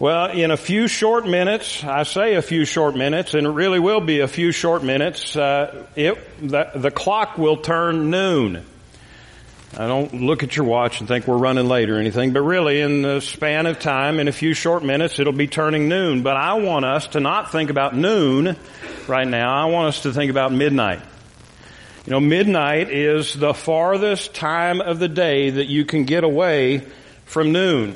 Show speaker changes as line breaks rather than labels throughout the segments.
Well, in a few short minutes, I say a few short minutes, and it really will be a few short minutes, uh, it, the, the clock will turn noon. I don't look at your watch and think we're running late or anything, but really in the span of time, in a few short minutes, it'll be turning noon. But I want us to not think about noon right now. I want us to think about midnight. You know, midnight is the farthest time of the day that you can get away from noon.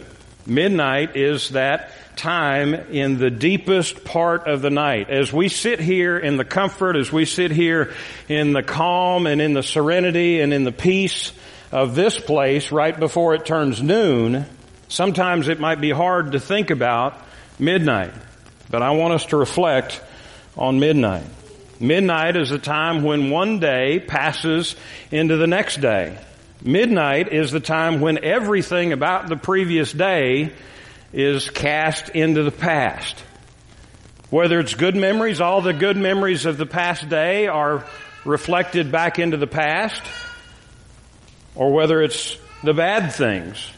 Midnight is that time in the deepest part of the night. As we sit here in the comfort, as we sit here in the calm and in the serenity and in the peace of this place right before it turns noon, sometimes it might be hard to think about midnight. But I want us to reflect on midnight. Midnight is a time when one day passes into the next day. Midnight is the time when everything about the previous day is cast into the past. Whether it's good memories, all the good memories of the past day are reflected back into the past, or whether it's the bad things.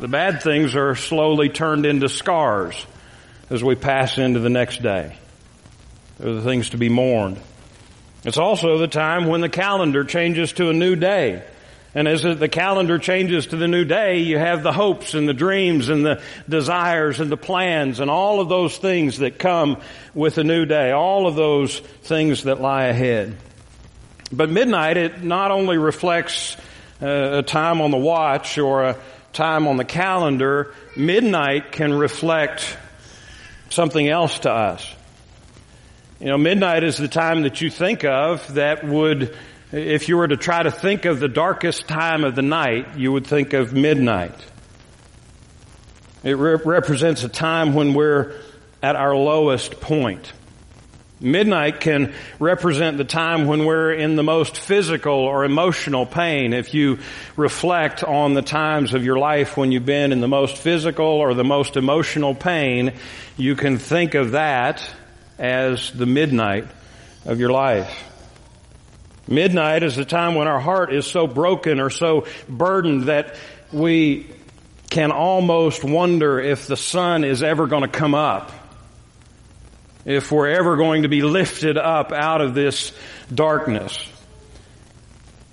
The bad things are slowly turned into scars as we pass into the next day. They're the things to be mourned. It's also the time when the calendar changes to a new day. And as the calendar changes to the new day, you have the hopes and the dreams and the desires and the plans and all of those things that come with a new day. All of those things that lie ahead. But midnight, it not only reflects uh, a time on the watch or a time on the calendar, midnight can reflect something else to us. You know, midnight is the time that you think of that would if you were to try to think of the darkest time of the night, you would think of midnight. It re- represents a time when we're at our lowest point. Midnight can represent the time when we're in the most physical or emotional pain. If you reflect on the times of your life when you've been in the most physical or the most emotional pain, you can think of that as the midnight of your life. Midnight is the time when our heart is so broken or so burdened that we can almost wonder if the sun is ever going to come up. If we're ever going to be lifted up out of this darkness.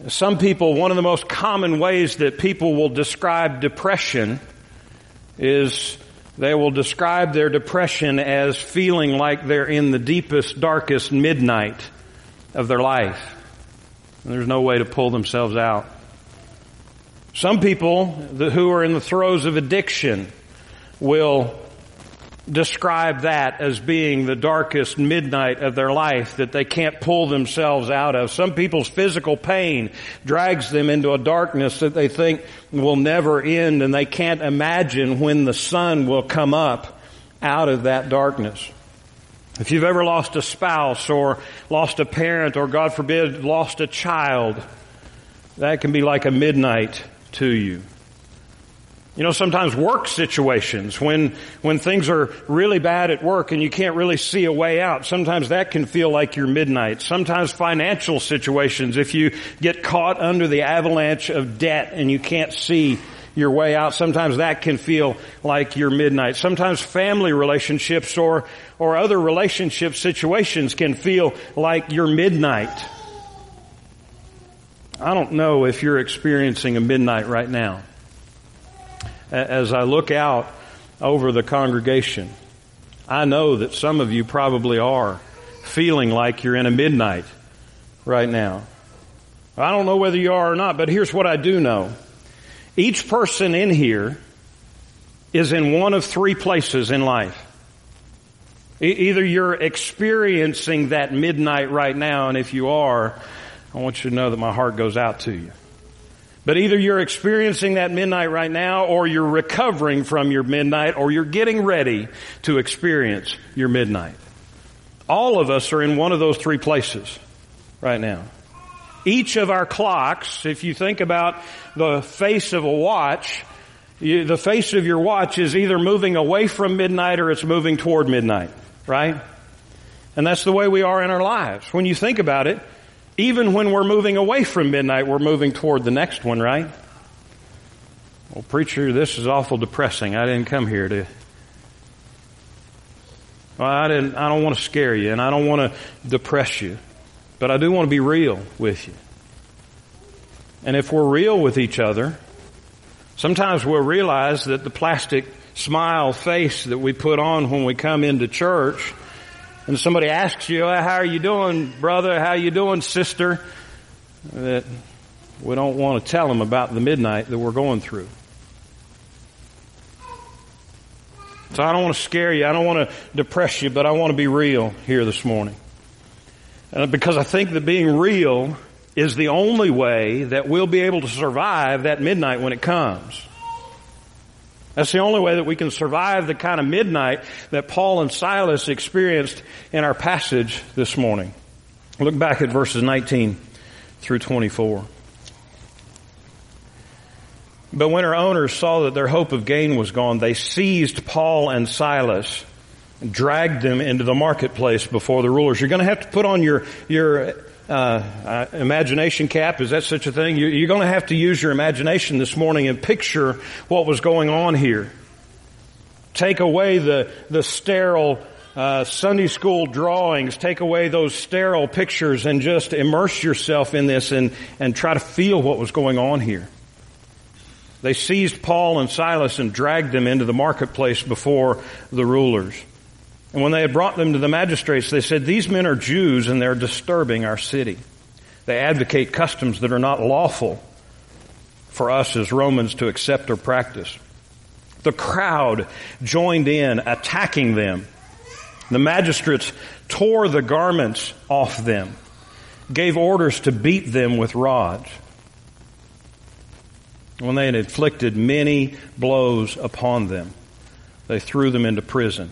Some people, one of the most common ways that people will describe depression is they will describe their depression as feeling like they're in the deepest, darkest midnight of their life. And there's no way to pull themselves out. Some people who are in the throes of addiction will describe that as being the darkest midnight of their life that they can't pull themselves out of. Some people's physical pain drags them into a darkness that they think will never end and they can't imagine when the sun will come up out of that darkness. If you've ever lost a spouse or lost a parent or God forbid lost a child, that can be like a midnight to you. You know, sometimes work situations, when, when things are really bad at work and you can't really see a way out, sometimes that can feel like your midnight. Sometimes financial situations, if you get caught under the avalanche of debt and you can't see your way out. Sometimes that can feel like your midnight. Sometimes family relationships or, or other relationship situations can feel like your midnight. I don't know if you're experiencing a midnight right now. As I look out over the congregation, I know that some of you probably are feeling like you're in a midnight right now. I don't know whether you are or not, but here's what I do know. Each person in here is in one of three places in life. Either you're experiencing that midnight right now, and if you are, I want you to know that my heart goes out to you. But either you're experiencing that midnight right now, or you're recovering from your midnight, or you're getting ready to experience your midnight. All of us are in one of those three places right now. Each of our clocks, if you think about the face of a watch, you, the face of your watch is either moving away from midnight or it's moving toward midnight, right? And that's the way we are in our lives. When you think about it, even when we're moving away from midnight, we're moving toward the next one, right? Well, preacher, this is awful depressing. I didn't come here to Well, I didn't, I don't want to scare you and I don't want to depress you, but I do want to be real with you. And if we're real with each other, sometimes we'll realize that the plastic smile face that we put on when we come into church and somebody asks you, how are you doing, brother? How are you doing, sister? That we don't want to tell them about the midnight that we're going through. So I don't want to scare you. I don't want to depress you, but I want to be real here this morning. Uh, because I think that being real is the only way that we'll be able to survive that midnight when it comes. That's the only way that we can survive the kind of midnight that Paul and Silas experienced in our passage this morning. Look back at verses 19 through 24. But when our owners saw that their hope of gain was gone, they seized Paul and Silas dragged them into the marketplace before the rulers. You're going to have to put on your, your uh, uh, imagination cap. Is that such a thing? You're going to have to use your imagination this morning and picture what was going on here. Take away the, the sterile uh, Sunday school drawings, take away those sterile pictures and just immerse yourself in this and, and try to feel what was going on here. They seized Paul and Silas and dragged them into the marketplace before the rulers. And when they had brought them to the magistrates, they said, These men are Jews and they're disturbing our city. They advocate customs that are not lawful for us as Romans to accept or practice. The crowd joined in, attacking them. The magistrates tore the garments off them, gave orders to beat them with rods when they had inflicted many blows upon them, they threw them into prison,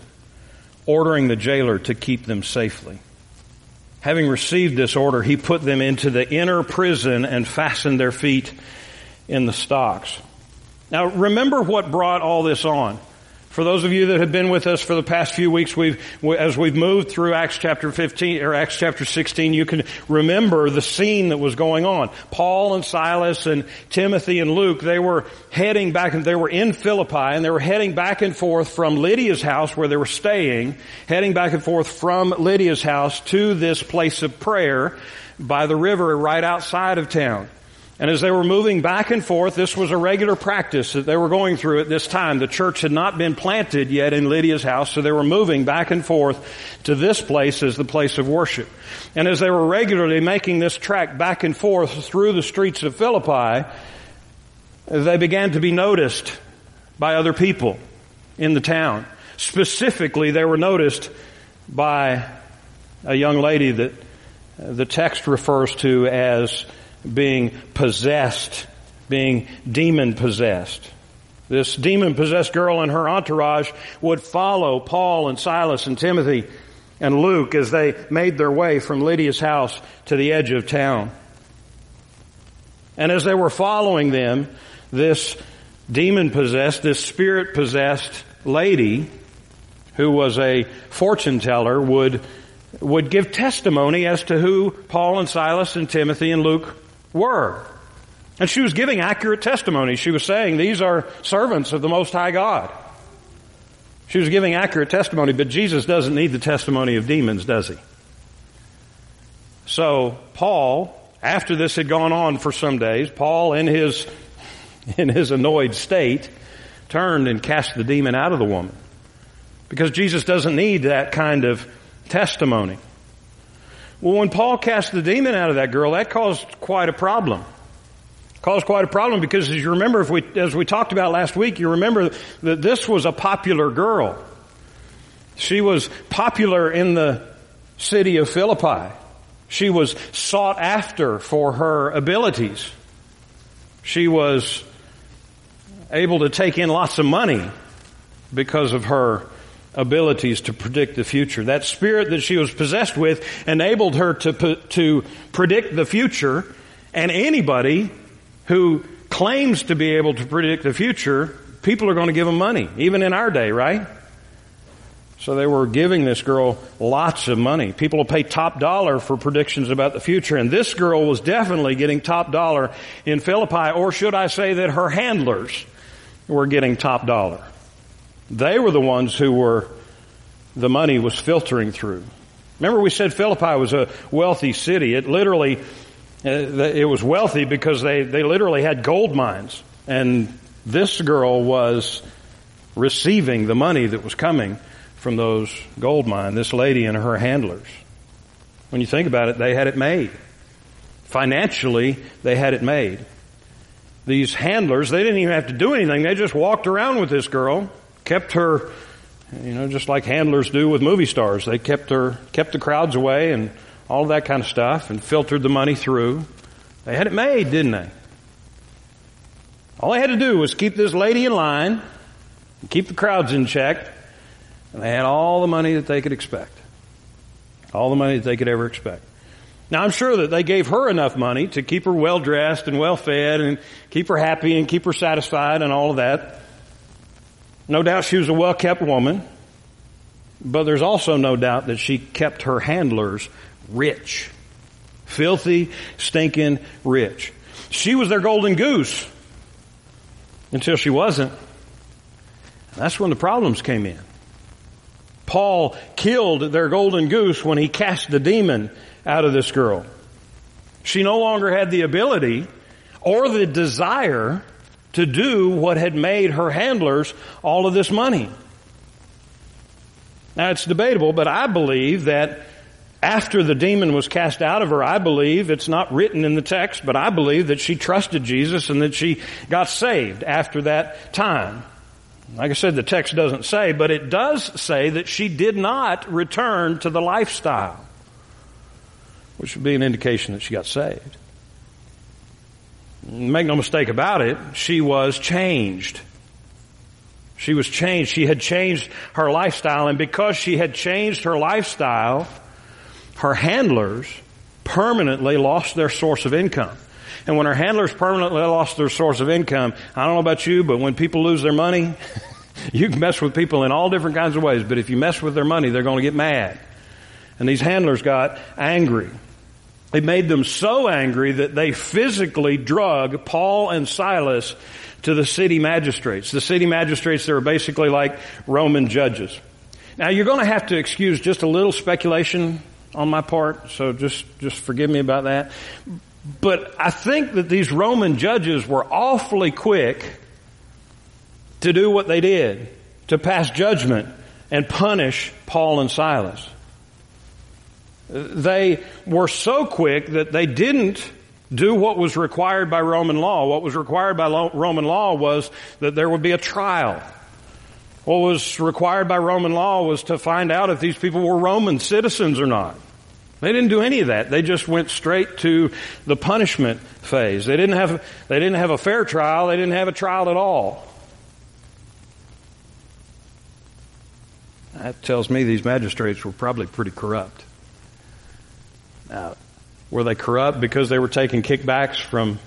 ordering the jailer to keep them safely. Having received this order, he put them into the inner prison and fastened their feet in the stocks. Now remember what brought all this on. For those of you that have been with us for the past few weeks, we've, as we've moved through Acts chapter 15, or Acts chapter 16, you can remember the scene that was going on. Paul and Silas and Timothy and Luke, they were heading back, and they were in Philippi, and they were heading back and forth from Lydia's house where they were staying, heading back and forth from Lydia's house to this place of prayer by the river right outside of town. And as they were moving back and forth, this was a regular practice that they were going through at this time. The church had not been planted yet in Lydia's house, so they were moving back and forth to this place as the place of worship. And as they were regularly making this trek back and forth through the streets of Philippi, they began to be noticed by other people in the town. Specifically, they were noticed by a young lady that the text refers to as being possessed, being demon possessed. This demon possessed girl and her entourage would follow Paul and Silas and Timothy and Luke as they made their way from Lydia's house to the edge of town. And as they were following them, this demon possessed, this spirit possessed lady who was a fortune teller would, would give testimony as to who Paul and Silas and Timothy and Luke were. And she was giving accurate testimony. She was saying, these are servants of the Most High God. She was giving accurate testimony, but Jesus doesn't need the testimony of demons, does he? So, Paul, after this had gone on for some days, Paul in his, in his annoyed state, turned and cast the demon out of the woman. Because Jesus doesn't need that kind of testimony. Well, when Paul cast the demon out of that girl, that caused quite a problem. Caused quite a problem because as you remember, if we, as we talked about last week, you remember that this was a popular girl. She was popular in the city of Philippi. She was sought after for her abilities. She was able to take in lots of money because of her abilities to predict the future. That spirit that she was possessed with enabled her to, to predict the future, and anybody who claims to be able to predict the future, people are going to give them money, even in our day, right? So they were giving this girl lots of money. People will pay top dollar for predictions about the future. And this girl was definitely getting top dollar in Philippi, or should I say that her handlers were getting top dollar. They were the ones who were the money was filtering through. Remember we said Philippi was a wealthy city. It literally, uh, it was wealthy because they, they literally had gold mines. And this girl was receiving the money that was coming from those gold mines, this lady and her handlers. When you think about it, they had it made. Financially, they had it made. These handlers, they didn't even have to do anything. They just walked around with this girl, kept her, you know, just like handlers do with movie stars. They kept her, kept the crowds away and all that kind of stuff and filtered the money through. They had it made, didn't they? All they had to do was keep this lady in line, and keep the crowds in check, and they had all the money that they could expect. All the money that they could ever expect. Now I'm sure that they gave her enough money to keep her well dressed and well fed and keep her happy and keep her satisfied and all of that. No doubt she was a well kept woman, but there's also no doubt that she kept her handlers rich. Filthy, stinking rich. She was their golden goose until she wasn't. That's when the problems came in. Paul killed their golden goose when he cast the demon out of this girl. She no longer had the ability or the desire to do what had made her handlers all of this money. Now it's debatable, but I believe that after the demon was cast out of her, I believe, it's not written in the text, but I believe that she trusted Jesus and that she got saved after that time. Like I said, the text doesn't say, but it does say that she did not return to the lifestyle, which would be an indication that she got saved. Make no mistake about it, she was changed. She was changed. She had changed her lifestyle, and because she had changed her lifestyle, her handlers permanently lost their source of income. And when her handlers permanently lost their source of income, I don't know about you, but when people lose their money, you can mess with people in all different kinds of ways, but if you mess with their money, they're going to get mad. And these handlers got angry. It made them so angry that they physically drug Paul and Silas to the city magistrates. The city magistrates, they were basically like Roman judges. Now you're going to have to excuse just a little speculation on my part, so just, just forgive me about that. But I think that these Roman judges were awfully quick to do what they did, to pass judgment and punish Paul and Silas. They were so quick that they didn't do what was required by Roman law. What was required by Roman law was that there would be a trial. What was required by Roman law was to find out if these people were Roman citizens or not. They didn't do any of that. They just went straight to the punishment phase. They didn't have, they didn't have a fair trial. They didn't have a trial at all. That tells me these magistrates were probably pretty corrupt. Were they corrupt because they were taking kickbacks from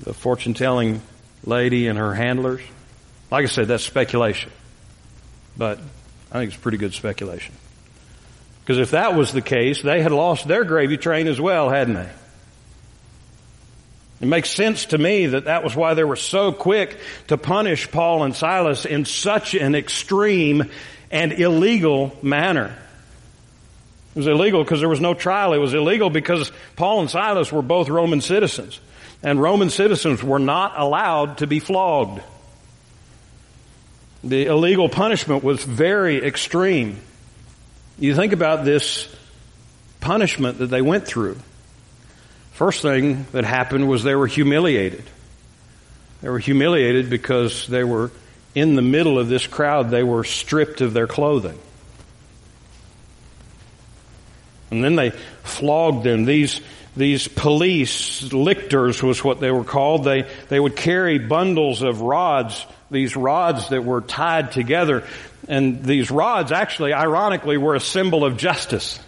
the fortune telling lady and her handlers? Like I said, that's speculation. But I think it's pretty good speculation. Because if that was the case, they had lost their gravy train as well, hadn't they? It makes sense to me that that was why they were so quick to punish Paul and Silas in such an extreme and illegal manner. It was illegal because there was no trial. It was illegal because Paul and Silas were both Roman citizens. And Roman citizens were not allowed to be flogged. The illegal punishment was very extreme. You think about this punishment that they went through. First thing that happened was they were humiliated. They were humiliated because they were in the middle of this crowd. They were stripped of their clothing. And then they flogged them. These, these police, lictors was what they were called. They, they would carry bundles of rods, these rods that were tied together. And these rods actually, ironically, were a symbol of justice.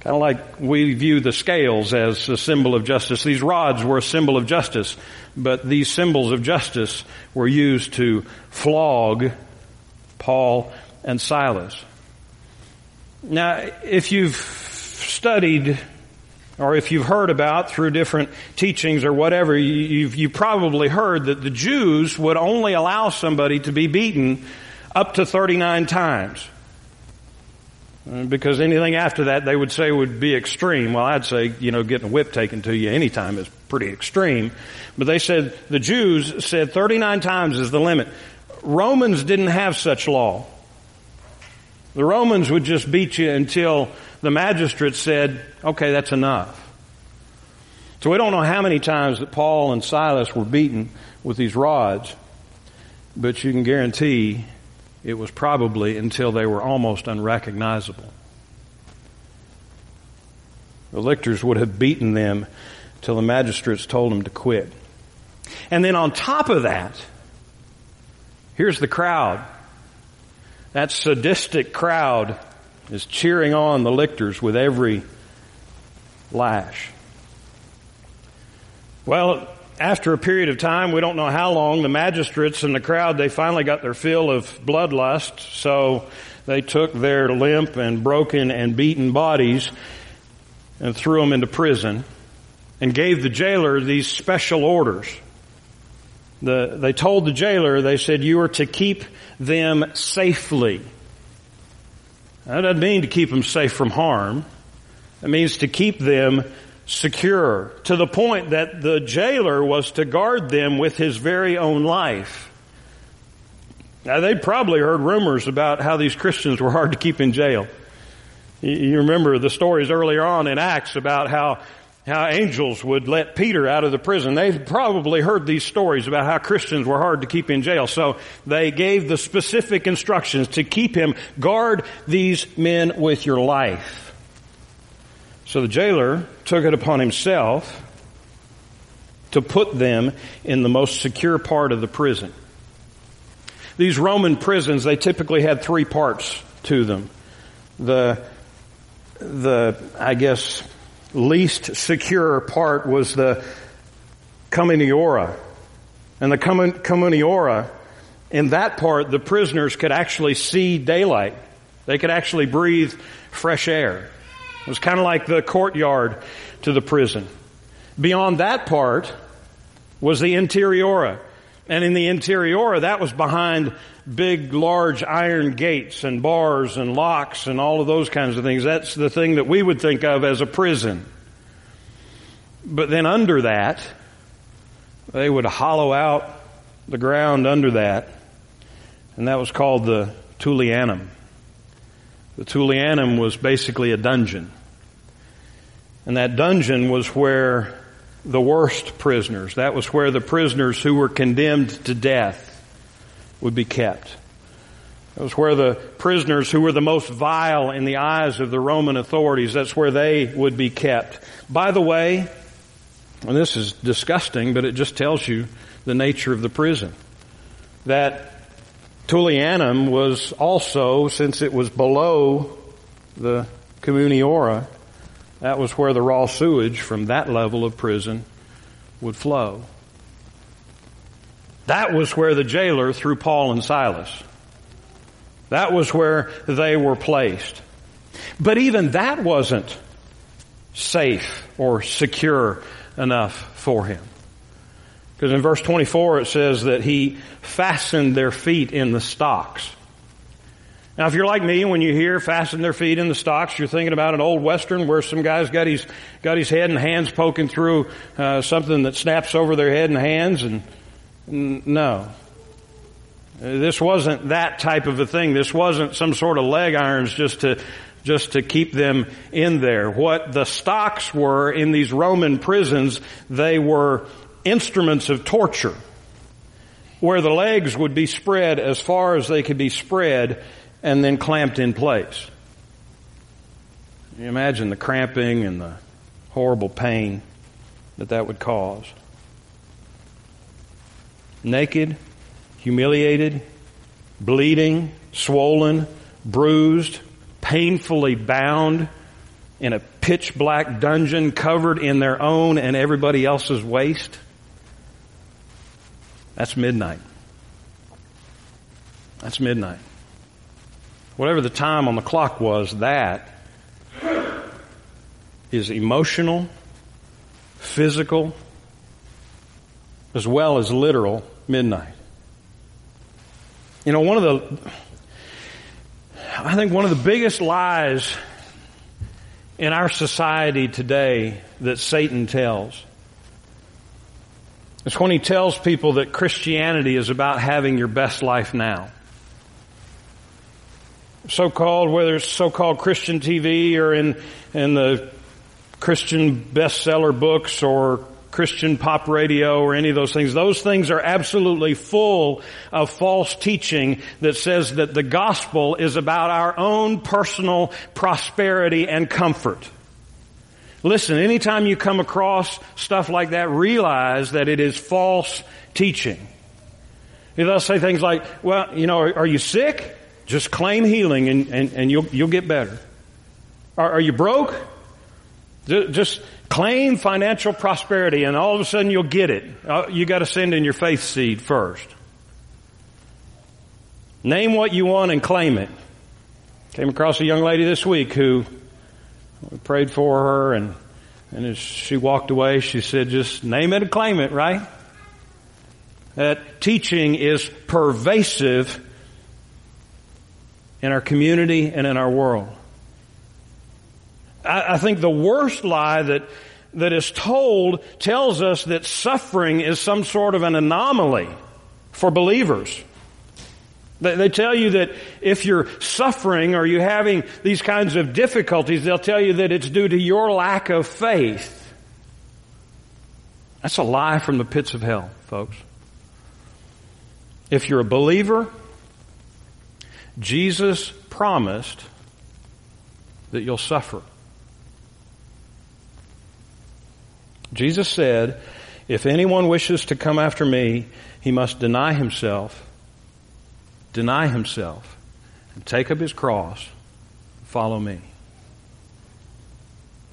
Kind of like we view the scales as a symbol of justice. These rods were a symbol of justice, but these symbols of justice were used to flog Paul and Silas. Now, if you've studied or if you've heard about through different teachings or whatever, you've, you probably heard that the Jews would only allow somebody to be beaten up to 39 times. Uh, because anything after that they would say would be extreme. Well, I'd say, you know, getting a whip taken to you anytime is pretty extreme. But they said, the Jews said 39 times is the limit. Romans didn't have such law. The Romans would just beat you until the magistrate said, okay, that's enough. So we don't know how many times that Paul and Silas were beaten with these rods, but you can guarantee it was probably until they were almost unrecognizable. The lictors would have beaten them till the magistrates told them to quit. And then on top of that, here's the crowd. That sadistic crowd is cheering on the lictors with every lash. Well, after a period of time, we don't know how long, the magistrates and the crowd, they finally got their fill of bloodlust, so they took their limp and broken and beaten bodies and threw them into prison and gave the jailer these special orders. The, they told the jailer, they said, you are to keep them safely. That doesn't mean to keep them safe from harm. It means to keep them secure to the point that the jailer was to guard them with his very own life. Now they'd probably heard rumors about how these Christians were hard to keep in jail. You remember the stories earlier on in Acts about how how angels would let Peter out of the prison. They'd probably heard these stories about how Christians were hard to keep in jail. So they gave the specific instructions to keep him, guard these men with your life. So the jailer took it upon himself to put them in the most secure part of the prison. These Roman prisons, they typically had three parts to them. The, the, I guess, least secure part was the communiora. And the communiora, in that part, the prisoners could actually see daylight. They could actually breathe fresh air. It was kind of like the courtyard to the prison. Beyond that part was the interiora. And in the interior, that was behind big, large iron gates and bars and locks and all of those kinds of things. That's the thing that we would think of as a prison. But then under that, they would hollow out the ground under that, and that was called the Tullianum. The Tullianum was basically a dungeon. And that dungeon was where the worst prisoners, that was where the prisoners who were condemned to death would be kept. That was where the prisoners who were the most vile in the eyes of the Roman authorities, that's where they would be kept. By the way, and this is disgusting, but it just tells you the nature of the prison. That Tullianum was also, since it was below the communiora, that was where the raw sewage from that level of prison would flow. That was where the jailer threw Paul and Silas. That was where they were placed. But even that wasn't safe or secure enough for him. Because in verse 24 it says that he fastened their feet in the stocks. Now, if you're like me, when you hear fasten their feet in the stocks, you're thinking about an old western where some guy's got his got his head and hands poking through uh, something that snaps over their head and hands, and, no, this wasn't that type of a thing. This wasn't some sort of leg irons just to just to keep them in there. What the stocks were in these Roman prisons, they were instruments of torture where the legs would be spread as far as they could be spread and then clamped in place. You imagine the cramping and the horrible pain that that would cause. Naked, humiliated, bleeding, swollen, bruised, painfully bound in a pitch black dungeon covered in their own and everybody else's waste. That's midnight. That's midnight whatever the time on the clock was, that is emotional, physical, as well as literal midnight. You know, one of the, I think one of the biggest lies in our society today that Satan tells is when he tells people that Christianity is about having your best life now. So-called, whether it's so-called Christian TV or in, in the Christian bestseller books or Christian pop radio or any of those things. Those things are absolutely full of false teaching that says that the gospel is about our own personal prosperity and comfort. Listen, anytime you come across stuff like that, realize that it is false teaching. They'll say things like, well, you know, are, are you sick? Just claim healing and, and, and you'll, you'll get better. Are, are you broke? Just claim financial prosperity and all of a sudden you'll get it. Uh, you gotta send in your faith seed first. Name what you want and claim it. Came across a young lady this week who we prayed for her and, and as she walked away, she said, just name it and claim it, right? That teaching is pervasive in our community and in our world. I, I think the worst lie that that is told tells us that suffering is some sort of an anomaly for believers. They tell you that if you're suffering or you're having these kinds of difficulties, they'll tell you that it's due to your lack of faith. That's a lie from the pits of hell, folks. If you're a believer, Jesus promised that you'll suffer. Jesus said, if anyone wishes to come after me, he must deny himself, deny himself, and take up his cross, follow me.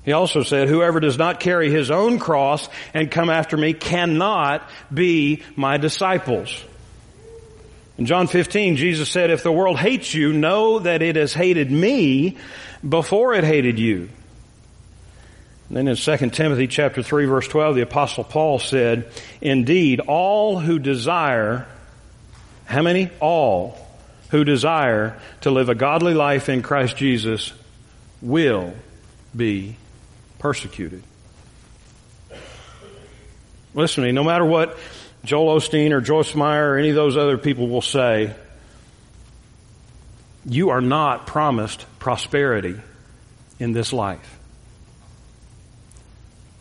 He also said, whoever does not carry his own cross and come after me cannot be my disciples. In John 15, Jesus said, if the world hates you, know that it has hated me before it hated you. And then in 2 Timothy chapter 3 verse 12, the apostle Paul said, indeed, all who desire, how many? All who desire to live a godly life in Christ Jesus will be persecuted. Listen to me, no matter what Joel Osteen or Joyce Meyer or any of those other people will say, you are not promised prosperity in this life.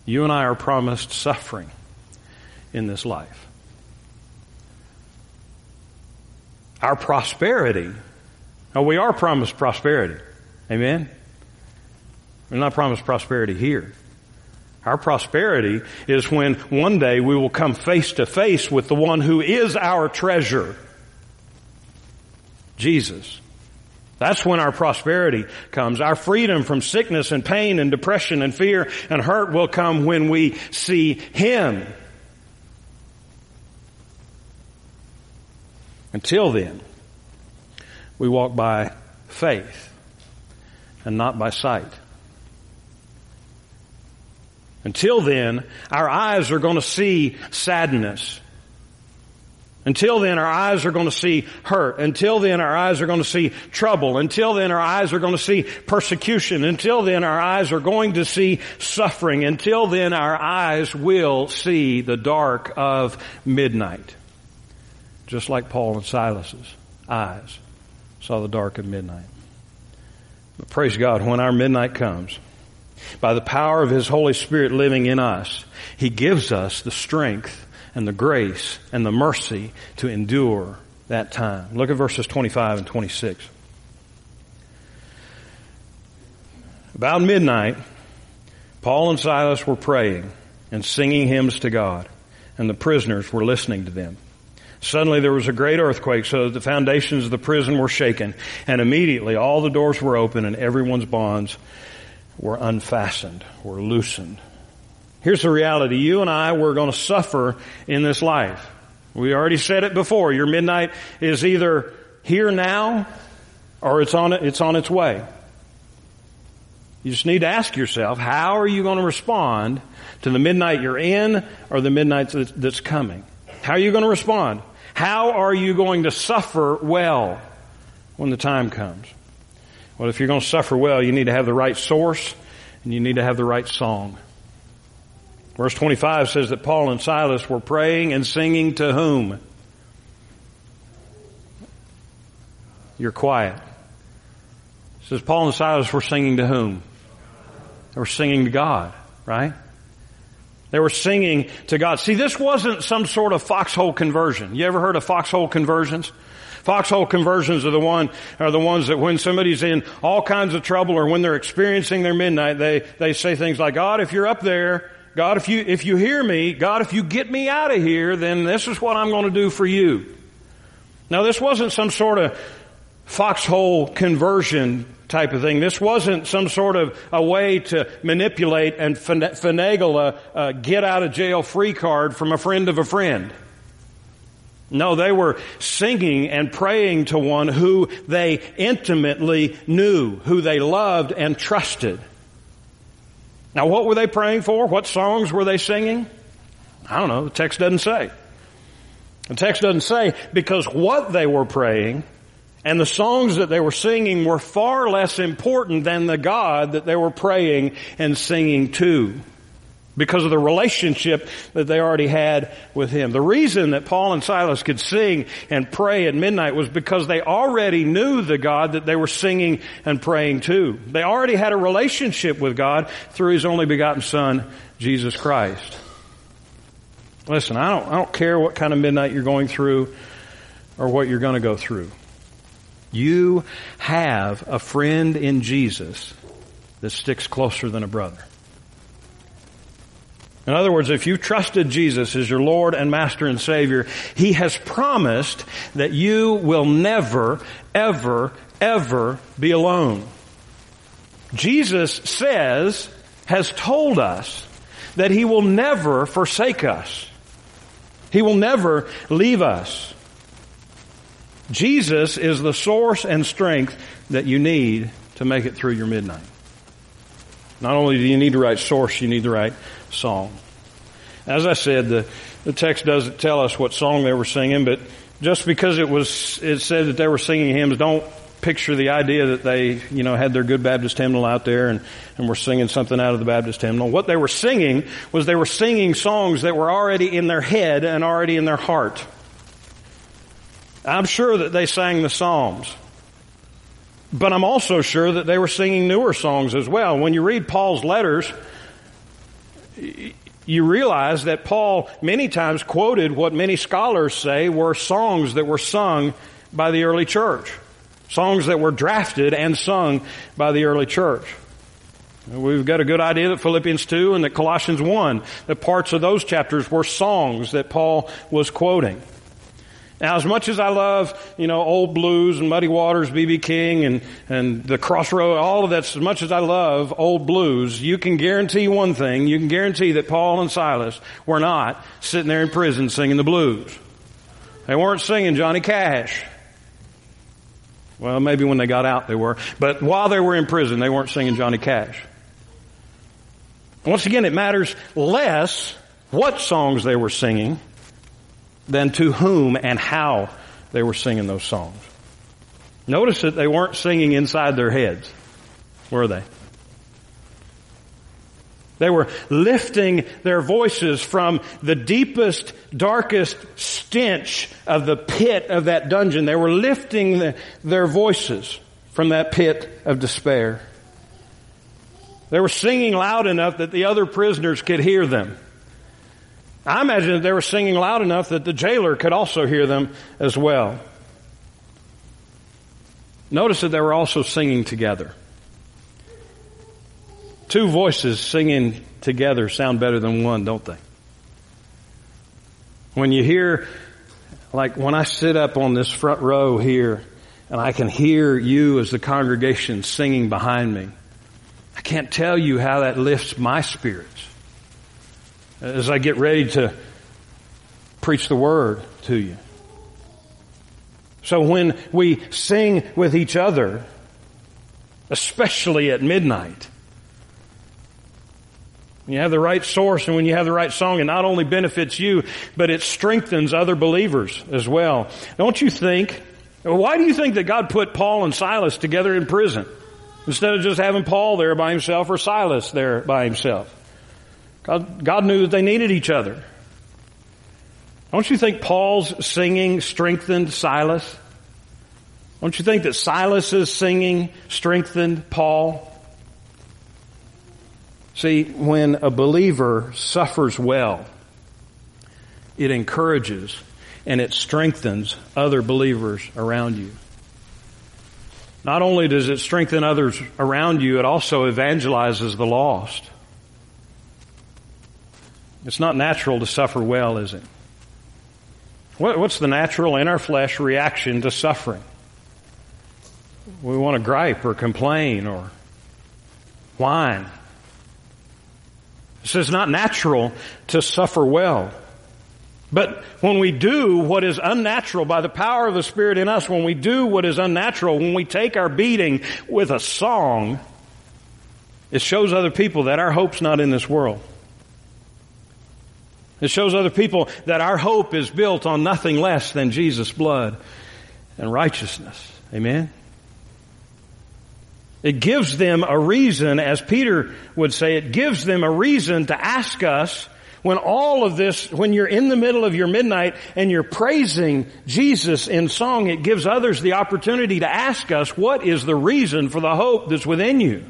You and I are promised suffering in this life. Our prosperity, oh, we are promised prosperity. Amen? We're not promised prosperity here. Our prosperity is when one day we will come face to face with the one who is our treasure. Jesus. That's when our prosperity comes. Our freedom from sickness and pain and depression and fear and hurt will come when we see Him. Until then, we walk by faith and not by sight. Until then, our eyes are going to see sadness until then, our eyes are going to see hurt. Until then, our eyes are going to see trouble. Until then, our eyes are going to see persecution. Until then, our eyes are going to see suffering. Until then, our eyes will see the dark of midnight. Just like Paul and Silas's eyes saw the dark of midnight. But praise God, when our midnight comes, by the power of His Holy Spirit living in us, He gives us the strength and the grace and the mercy to endure that time. Look at verses 25 and 26. About midnight, Paul and Silas were praying and singing hymns to God, and the prisoners were listening to them. Suddenly there was a great earthquake so that the foundations of the prison were shaken, and immediately all the doors were open and everyone's bonds were unfastened, were loosened. Here's the reality. You and I, we're going to suffer in this life. We already said it before. Your midnight is either here now or it's on, it's on its way. You just need to ask yourself, how are you going to respond to the midnight you're in or the midnight that's coming? How are you going to respond? How are you going to suffer well when the time comes? Well, if you're going to suffer well, you need to have the right source and you need to have the right song. Verse 25 says that Paul and Silas were praying and singing to whom? You're quiet. It says Paul and Silas were singing to whom? They were singing to God, right? They were singing to God. See, this wasn't some sort of foxhole conversion. You ever heard of foxhole conversions? Foxhole conversions are the one, are the ones that when somebody's in all kinds of trouble or when they're experiencing their midnight, they, they say things like, God, if you're up there, God, if you, if you hear me, God, if you get me out of here, then this is what I'm going to do for you. Now this wasn't some sort of foxhole conversion type of thing. This wasn't some sort of a way to manipulate and finagle a, a get out of jail free card from a friend of a friend. No, they were singing and praying to one who they intimately knew, who they loved and trusted. Now what were they praying for? What songs were they singing? I don't know. The text doesn't say. The text doesn't say because what they were praying and the songs that they were singing were far less important than the God that they were praying and singing to because of the relationship that they already had with Him. The reason that Paul and Silas could sing and pray at midnight was because they already knew the God that they were singing and praying to. They already had a relationship with God through His only begotten Son, Jesus Christ. Listen, I don't, I don't care what kind of midnight you're going through or what you're going to go through. You have a friend in Jesus that sticks closer than a brother. In other words, if you trusted Jesus as your Lord and Master and Savior, He has promised that you will never, ever, ever be alone. Jesus says, has told us that He will never forsake us. He will never leave us. Jesus is the source and strength that you need to make it through your midnight. Not only do you need the right source, you need the right song. As I said, the, the text doesn't tell us what song they were singing, but just because it was, it said that they were singing hymns, don't picture the idea that they, you know, had their good Baptist hymnal out there and, and were singing something out of the Baptist hymnal. What they were singing was they were singing songs that were already in their head and already in their heart. I'm sure that they sang the Psalms. But I'm also sure that they were singing newer songs as well. When you read Paul's letters, you realize that Paul many times quoted what many scholars say were songs that were sung by the early church. Songs that were drafted and sung by the early church. We've got a good idea that Philippians 2 and that Colossians 1, that parts of those chapters were songs that Paul was quoting. Now, as much as I love, you know, old blues and Muddy Waters, B.B. King and, and the Crossroad, all of that, as much as I love old blues, you can guarantee one thing. You can guarantee that Paul and Silas were not sitting there in prison singing the blues. They weren't singing Johnny Cash. Well, maybe when they got out they were. But while they were in prison, they weren't singing Johnny Cash. Once again, it matters less what songs they were singing than to whom and how they were singing those songs. Notice that they weren't singing inside their heads, were they? They were lifting their voices from the deepest, darkest stench of the pit of that dungeon. They were lifting the, their voices from that pit of despair. They were singing loud enough that the other prisoners could hear them. I imagine that they were singing loud enough that the jailer could also hear them as well. Notice that they were also singing together. Two voices singing together sound better than one, don't they? When you hear, like when I sit up on this front row here and I can hear you as the congregation singing behind me, I can't tell you how that lifts my spirits as I get ready to preach the word to you. So when we sing with each other, especially at midnight, When you have the right source and when you have the right song, it not only benefits you, but it strengthens other believers as well. Don't you think, why do you think that God put Paul and Silas together in prison? Instead of just having Paul there by himself or Silas there by himself. God, God knew that they needed each other. Don't you think Paul's singing strengthened Silas? Don't you think that Silas's singing strengthened Paul? See, when a believer suffers well, it encourages and it strengthens other believers around you. Not only does it strengthen others around you, it also evangelizes the lost. It's not natural to suffer well, is it? What's the natural in our flesh reaction to suffering? We want to gripe or complain or whine. It's not natural to suffer well. But when we do what is unnatural by the power of the Spirit in us, when we do what is unnatural, when we take our beating with a song, it shows other people that our hope's not in this world. It shows other people that our hope is built on nothing less than Jesus' blood and righteousness. Amen? It gives them a reason, as Peter would say, it gives them a reason to ask us when all of this, when you're in the middle of your midnight and you're praising Jesus in song, it gives others the opportunity to ask us, what is the reason for the hope that's within you?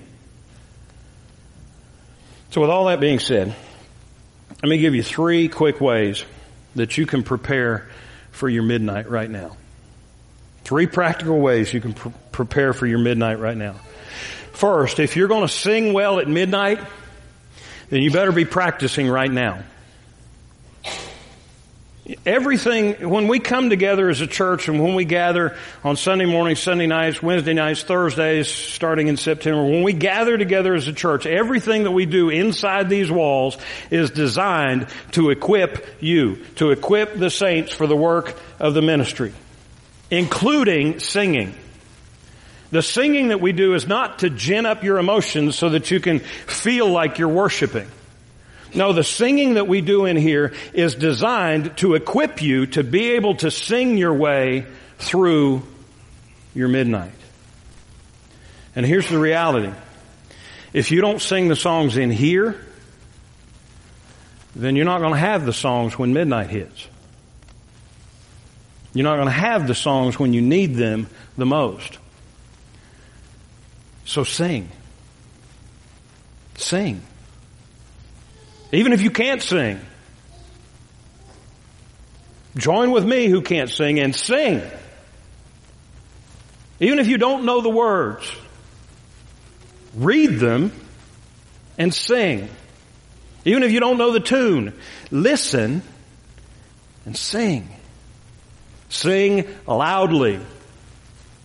So with all that being said, let me give you three quick ways that you can prepare for your midnight right now. Three practical ways you can pr- prepare for your midnight right now. First, if you're going to sing well at midnight, then you better be practicing right now. Everything, when we come together as a church and when we gather on Sunday mornings, Sunday nights, Wednesday nights, Thursdays, starting in September, when we gather together as a church, everything that we do inside these walls is designed to equip you, to equip the saints for the work of the ministry, including singing. The singing that we do is not to gin up your emotions so that you can feel like you're worshiping. No, the singing that we do in here is designed to equip you to be able to sing your way through your midnight. And here's the reality. If you don't sing the songs in here, then you're not going to have the songs when midnight hits. You're not going to have the songs when you need them the most. So sing. Sing. Even if you can't sing. Join with me who can't sing and sing. Even if you don't know the words, read them and sing. Even if you don't know the tune, listen and sing. Sing loudly.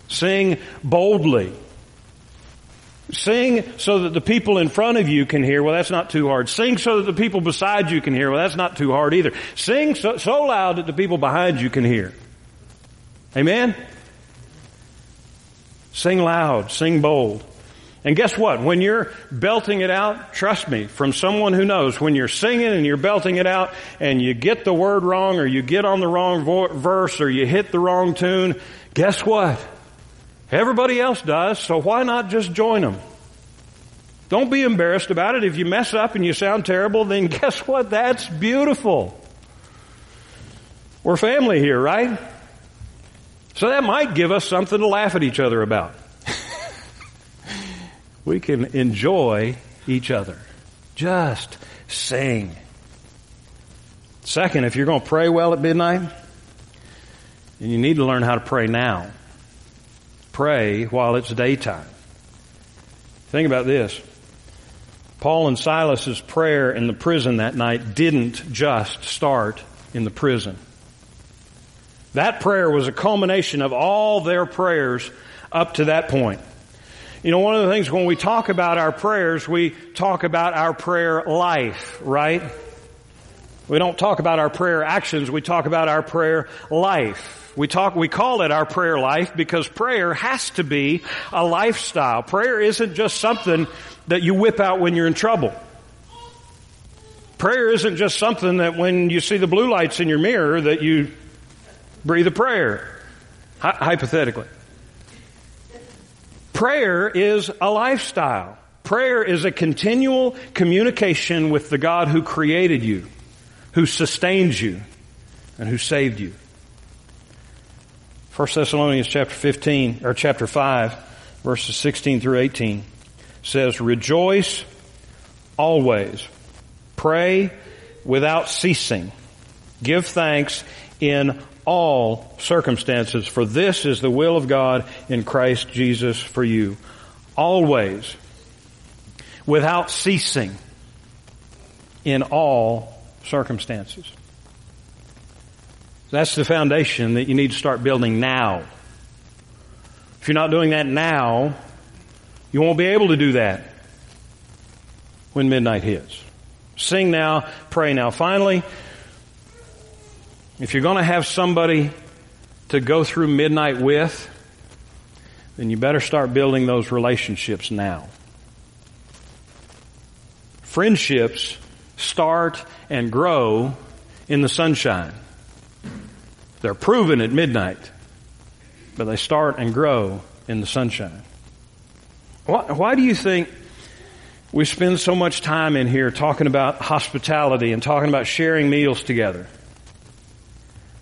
Sing boldly. Sing so that the people in front of you can hear. Well, that's not too hard. Sing so that the people beside you can hear. Well, that's not too hard either. Sing so, so loud that the people behind you can hear. Amen? Sing loud. Sing bold. And guess what? When you're belting it out, trust me, from someone who knows, when you're singing and you're belting it out and you get the word wrong or you get on the wrong vo- verse or you hit the wrong tune, guess what? Everybody else does, so why not just join them? Don't be embarrassed about it. If you mess up and you sound terrible, then guess what? That's beautiful. We're family here, right? So that might give us something to laugh at each other about. we can enjoy each other. Just sing. Second, if you're going to pray well at midnight, then you need to learn how to pray now pray while it's daytime. Think about this. Paul and Silas's prayer in the prison that night didn't just start in the prison. That prayer was a culmination of all their prayers up to that point. You know, one of the things when we talk about our prayers, we talk about our prayer life, right? We don't talk about our prayer actions, we talk about our prayer life. We talk, we call it our prayer life because prayer has to be a lifestyle. Prayer isn't just something that you whip out when you're in trouble. Prayer isn't just something that when you see the blue lights in your mirror that you breathe a prayer. Hy- hypothetically. Prayer is a lifestyle. Prayer is a continual communication with the God who created you, who sustains you, and who saved you. 1 Thessalonians chapter 15, or chapter 5, verses 16 through 18 says, Rejoice always. Pray without ceasing. Give thanks in all circumstances, for this is the will of God in Christ Jesus for you. Always. Without ceasing. In all circumstances. That's the foundation that you need to start building now. If you're not doing that now, you won't be able to do that when midnight hits. Sing now, pray now. Finally, if you're going to have somebody to go through midnight with, then you better start building those relationships now. Friendships start and grow in the sunshine. They're proven at midnight, but they start and grow in the sunshine. Why, why do you think we spend so much time in here talking about hospitality and talking about sharing meals together.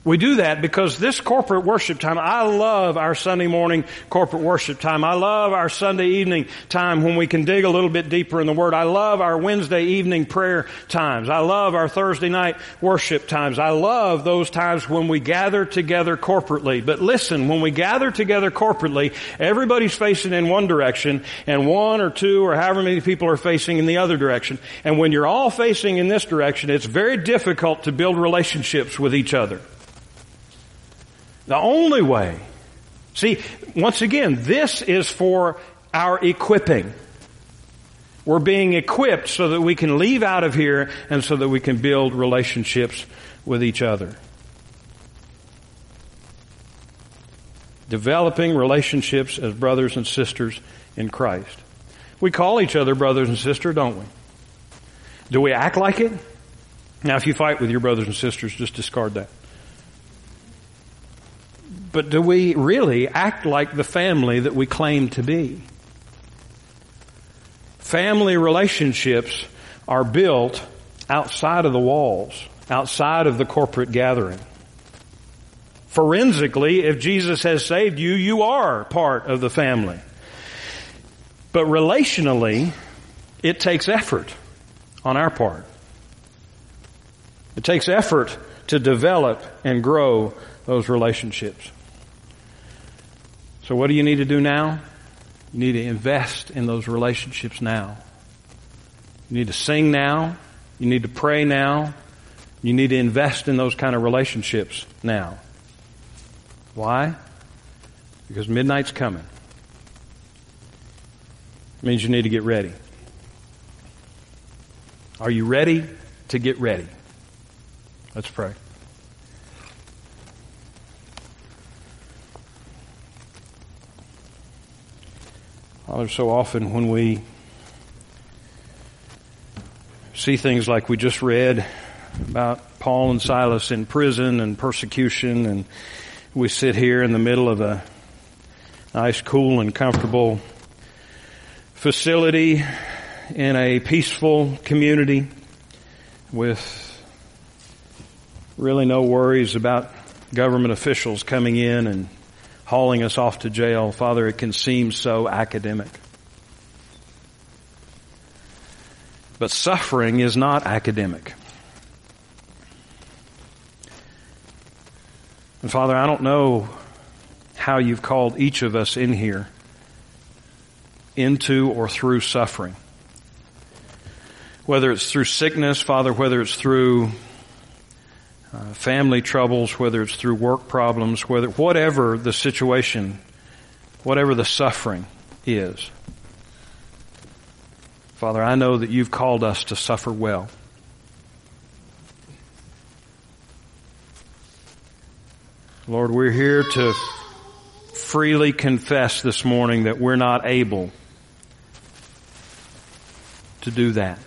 We do that because this corporate worship time, I love our Sunday morning corporate worship time. I love our Sunday evening time when we can dig a little bit deeper in the Word. I love our Wednesday evening prayer times. I love our Thursday night worship times. I love those times when we gather together corporately. But listen, when we gather together corporately, everybody's facing in one direction and one or two or however many people are facing in the other direction. And when you're all facing in this direction, it's very difficult to build relationships with each other. The only way. See, once again, this is for our equipping. We're being equipped so that we can leave out of here and so that we can build relationships with each other. Developing relationships as brothers and sisters in Christ. We call each other brothers and sisters, don't we? Do we act like it? Now, if you fight with your brothers and sisters, just discard that. But do we really act like the family that we claim to be? Family relationships are built outside of the walls, outside of the corporate gathering. Forensically, if Jesus has saved you, you are part of the family. But relationally, it takes effort on our part. It takes effort to develop and grow those relationships. So what do you need to do now? You need to invest in those relationships now. You need to sing now. You need to pray now. You need to invest in those kind of relationships now. Why? Because midnight's coming. It means you need to get ready. Are you ready to get ready? Let's pray. Father, so often when we see things like we just read about Paul and Silas in prison and persecution, and we sit here in the middle of a nice, cool, and comfortable facility in a peaceful community with really no worries about government officials coming in and hauling us off to jail. Father, it can seem so academic. But suffering is not academic. And Father, I don't know how you've called each of us in here into or through suffering. Whether it's through sickness, Father, whether it's through uh, family troubles, whether it's through work problems, whether whatever the situation, whatever the suffering is. Father, I know that you've called us to suffer well. Lord, we're here to freely confess this morning that we're not able to do that.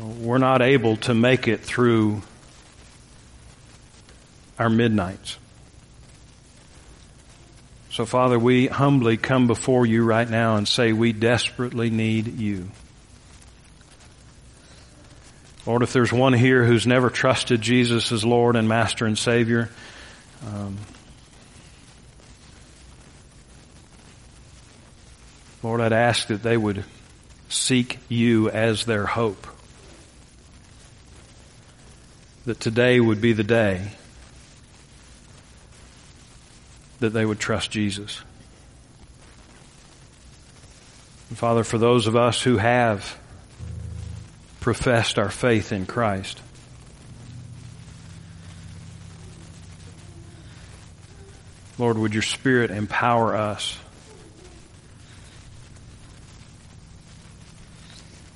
We're not able to make it through our midnights. So, Father, we humbly come before you right now and say we desperately need you. Lord, if there's one here who's never trusted Jesus as Lord and Master and Savior, um, Lord, I'd ask that they would seek you as their hope. That today would be the day that they would trust Jesus. And Father, for those of us who have professed our faith in Christ, Lord, would your Spirit empower us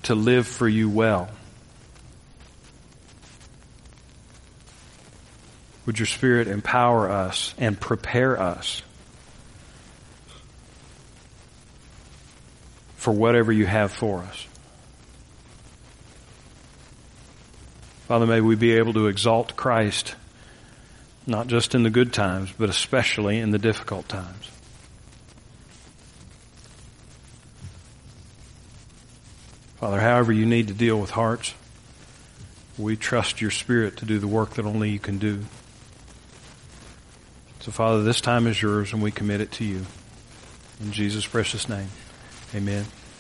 to live for you well? Would your Spirit empower us and prepare us for whatever you have for us? Father, may we be able to exalt Christ not just in the good times, but especially in the difficult times. Father, however you need to deal with hearts, we trust your Spirit to do the work that only you can do. So, Father, this time is yours and we commit it to you. In Jesus' precious name, amen.